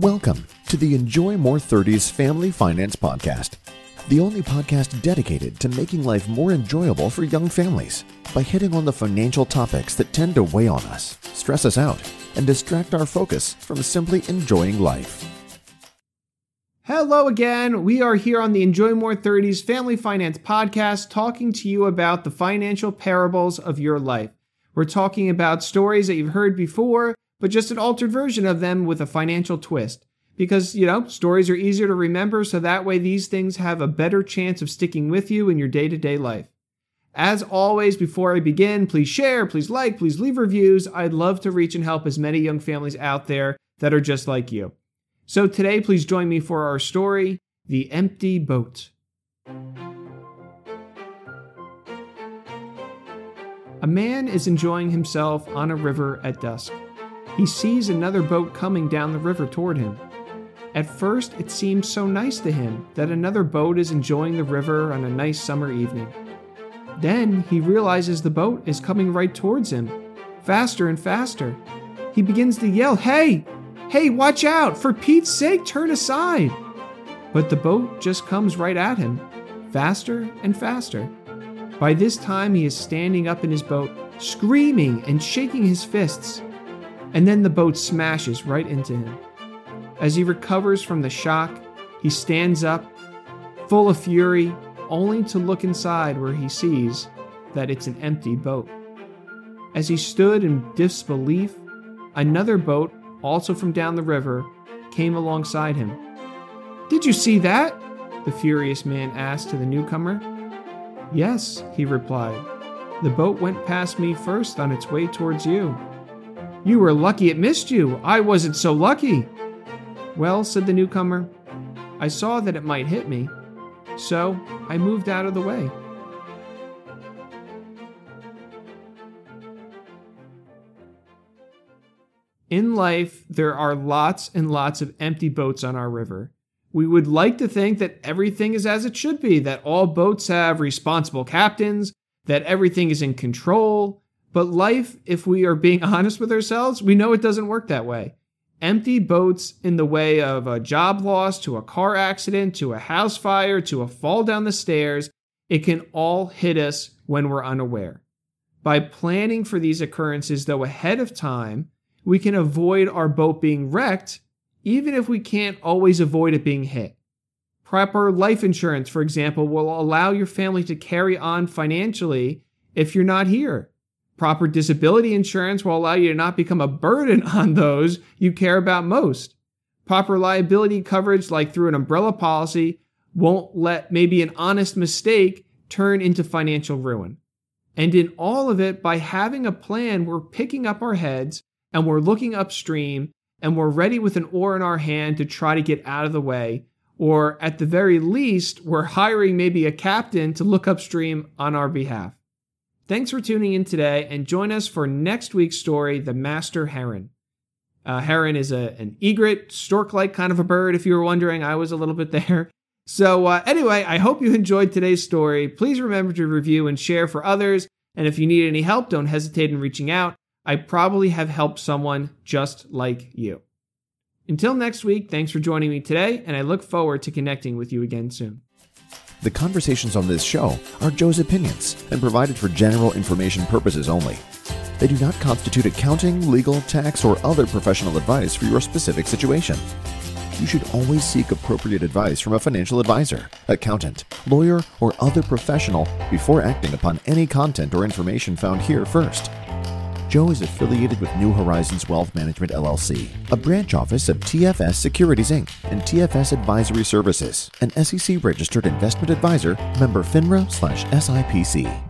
Welcome to the Enjoy More 30s Family Finance Podcast, the only podcast dedicated to making life more enjoyable for young families by hitting on the financial topics that tend to weigh on us, stress us out, and distract our focus from simply enjoying life. Hello again. We are here on the Enjoy More 30s Family Finance Podcast talking to you about the financial parables of your life. We're talking about stories that you've heard before but just an altered version of them with a financial twist. Because, you know, stories are easier to remember, so that way these things have a better chance of sticking with you in your day to day life. As always, before I begin, please share, please like, please leave reviews. I'd love to reach and help as many young families out there that are just like you. So today, please join me for our story The Empty Boat. A man is enjoying himself on a river at dusk he sees another boat coming down the river toward him. At first, it seems so nice to him that another boat is enjoying the river on a nice summer evening. Then he realizes the boat is coming right towards him, faster and faster. He begins to yell, Hey! Hey, watch out! For Pete's sake, turn aside! But the boat just comes right at him, faster and faster. By this time, he is standing up in his boat, screaming and shaking his fists and then the boat smashes right into him. As he recovers from the shock, he stands up, full of fury, only to look inside where he sees that it's an empty boat. As he stood in disbelief, another boat, also from down the river, came alongside him. Did you see that? The furious man asked to the newcomer. Yes, he replied. The boat went past me first on its way towards you. You were lucky it missed you. I wasn't so lucky. Well, said the newcomer, I saw that it might hit me, so I moved out of the way. In life, there are lots and lots of empty boats on our river. We would like to think that everything is as it should be, that all boats have responsible captains, that everything is in control, but life, if we are being honest with ourselves, we know it doesn't work that way. Empty boats in the way of a job loss, to a car accident, to a house fire, to a fall down the stairs, it can all hit us when we're unaware. By planning for these occurrences, though, ahead of time, we can avoid our boat being wrecked, even if we can't always avoid it being hit. Proper life insurance, for example, will allow your family to carry on financially if you're not here. Proper disability insurance will allow you to not become a burden on those you care about most. Proper liability coverage, like through an umbrella policy, won't let maybe an honest mistake turn into financial ruin. And in all of it, by having a plan, we're picking up our heads and we're looking upstream and we're ready with an oar in our hand to try to get out of the way. Or at the very least, we're hiring maybe a captain to look upstream on our behalf. Thanks for tuning in today and join us for next week's story, The Master Heron. Uh, heron is a, an egret, stork like kind of a bird, if you were wondering. I was a little bit there. So, uh, anyway, I hope you enjoyed today's story. Please remember to review and share for others. And if you need any help, don't hesitate in reaching out. I probably have helped someone just like you. Until next week, thanks for joining me today, and I look forward to connecting with you again soon. The conversations on this show are Joe's opinions and provided for general information purposes only. They do not constitute accounting, legal, tax, or other professional advice for your specific situation. You should always seek appropriate advice from a financial advisor, accountant, lawyer, or other professional before acting upon any content or information found here first. Joe is affiliated with New Horizons Wealth Management LLC, a branch office of TFS Securities Inc. and TFS Advisory Services, an SEC registered investment advisor, member FINRA/SIPC.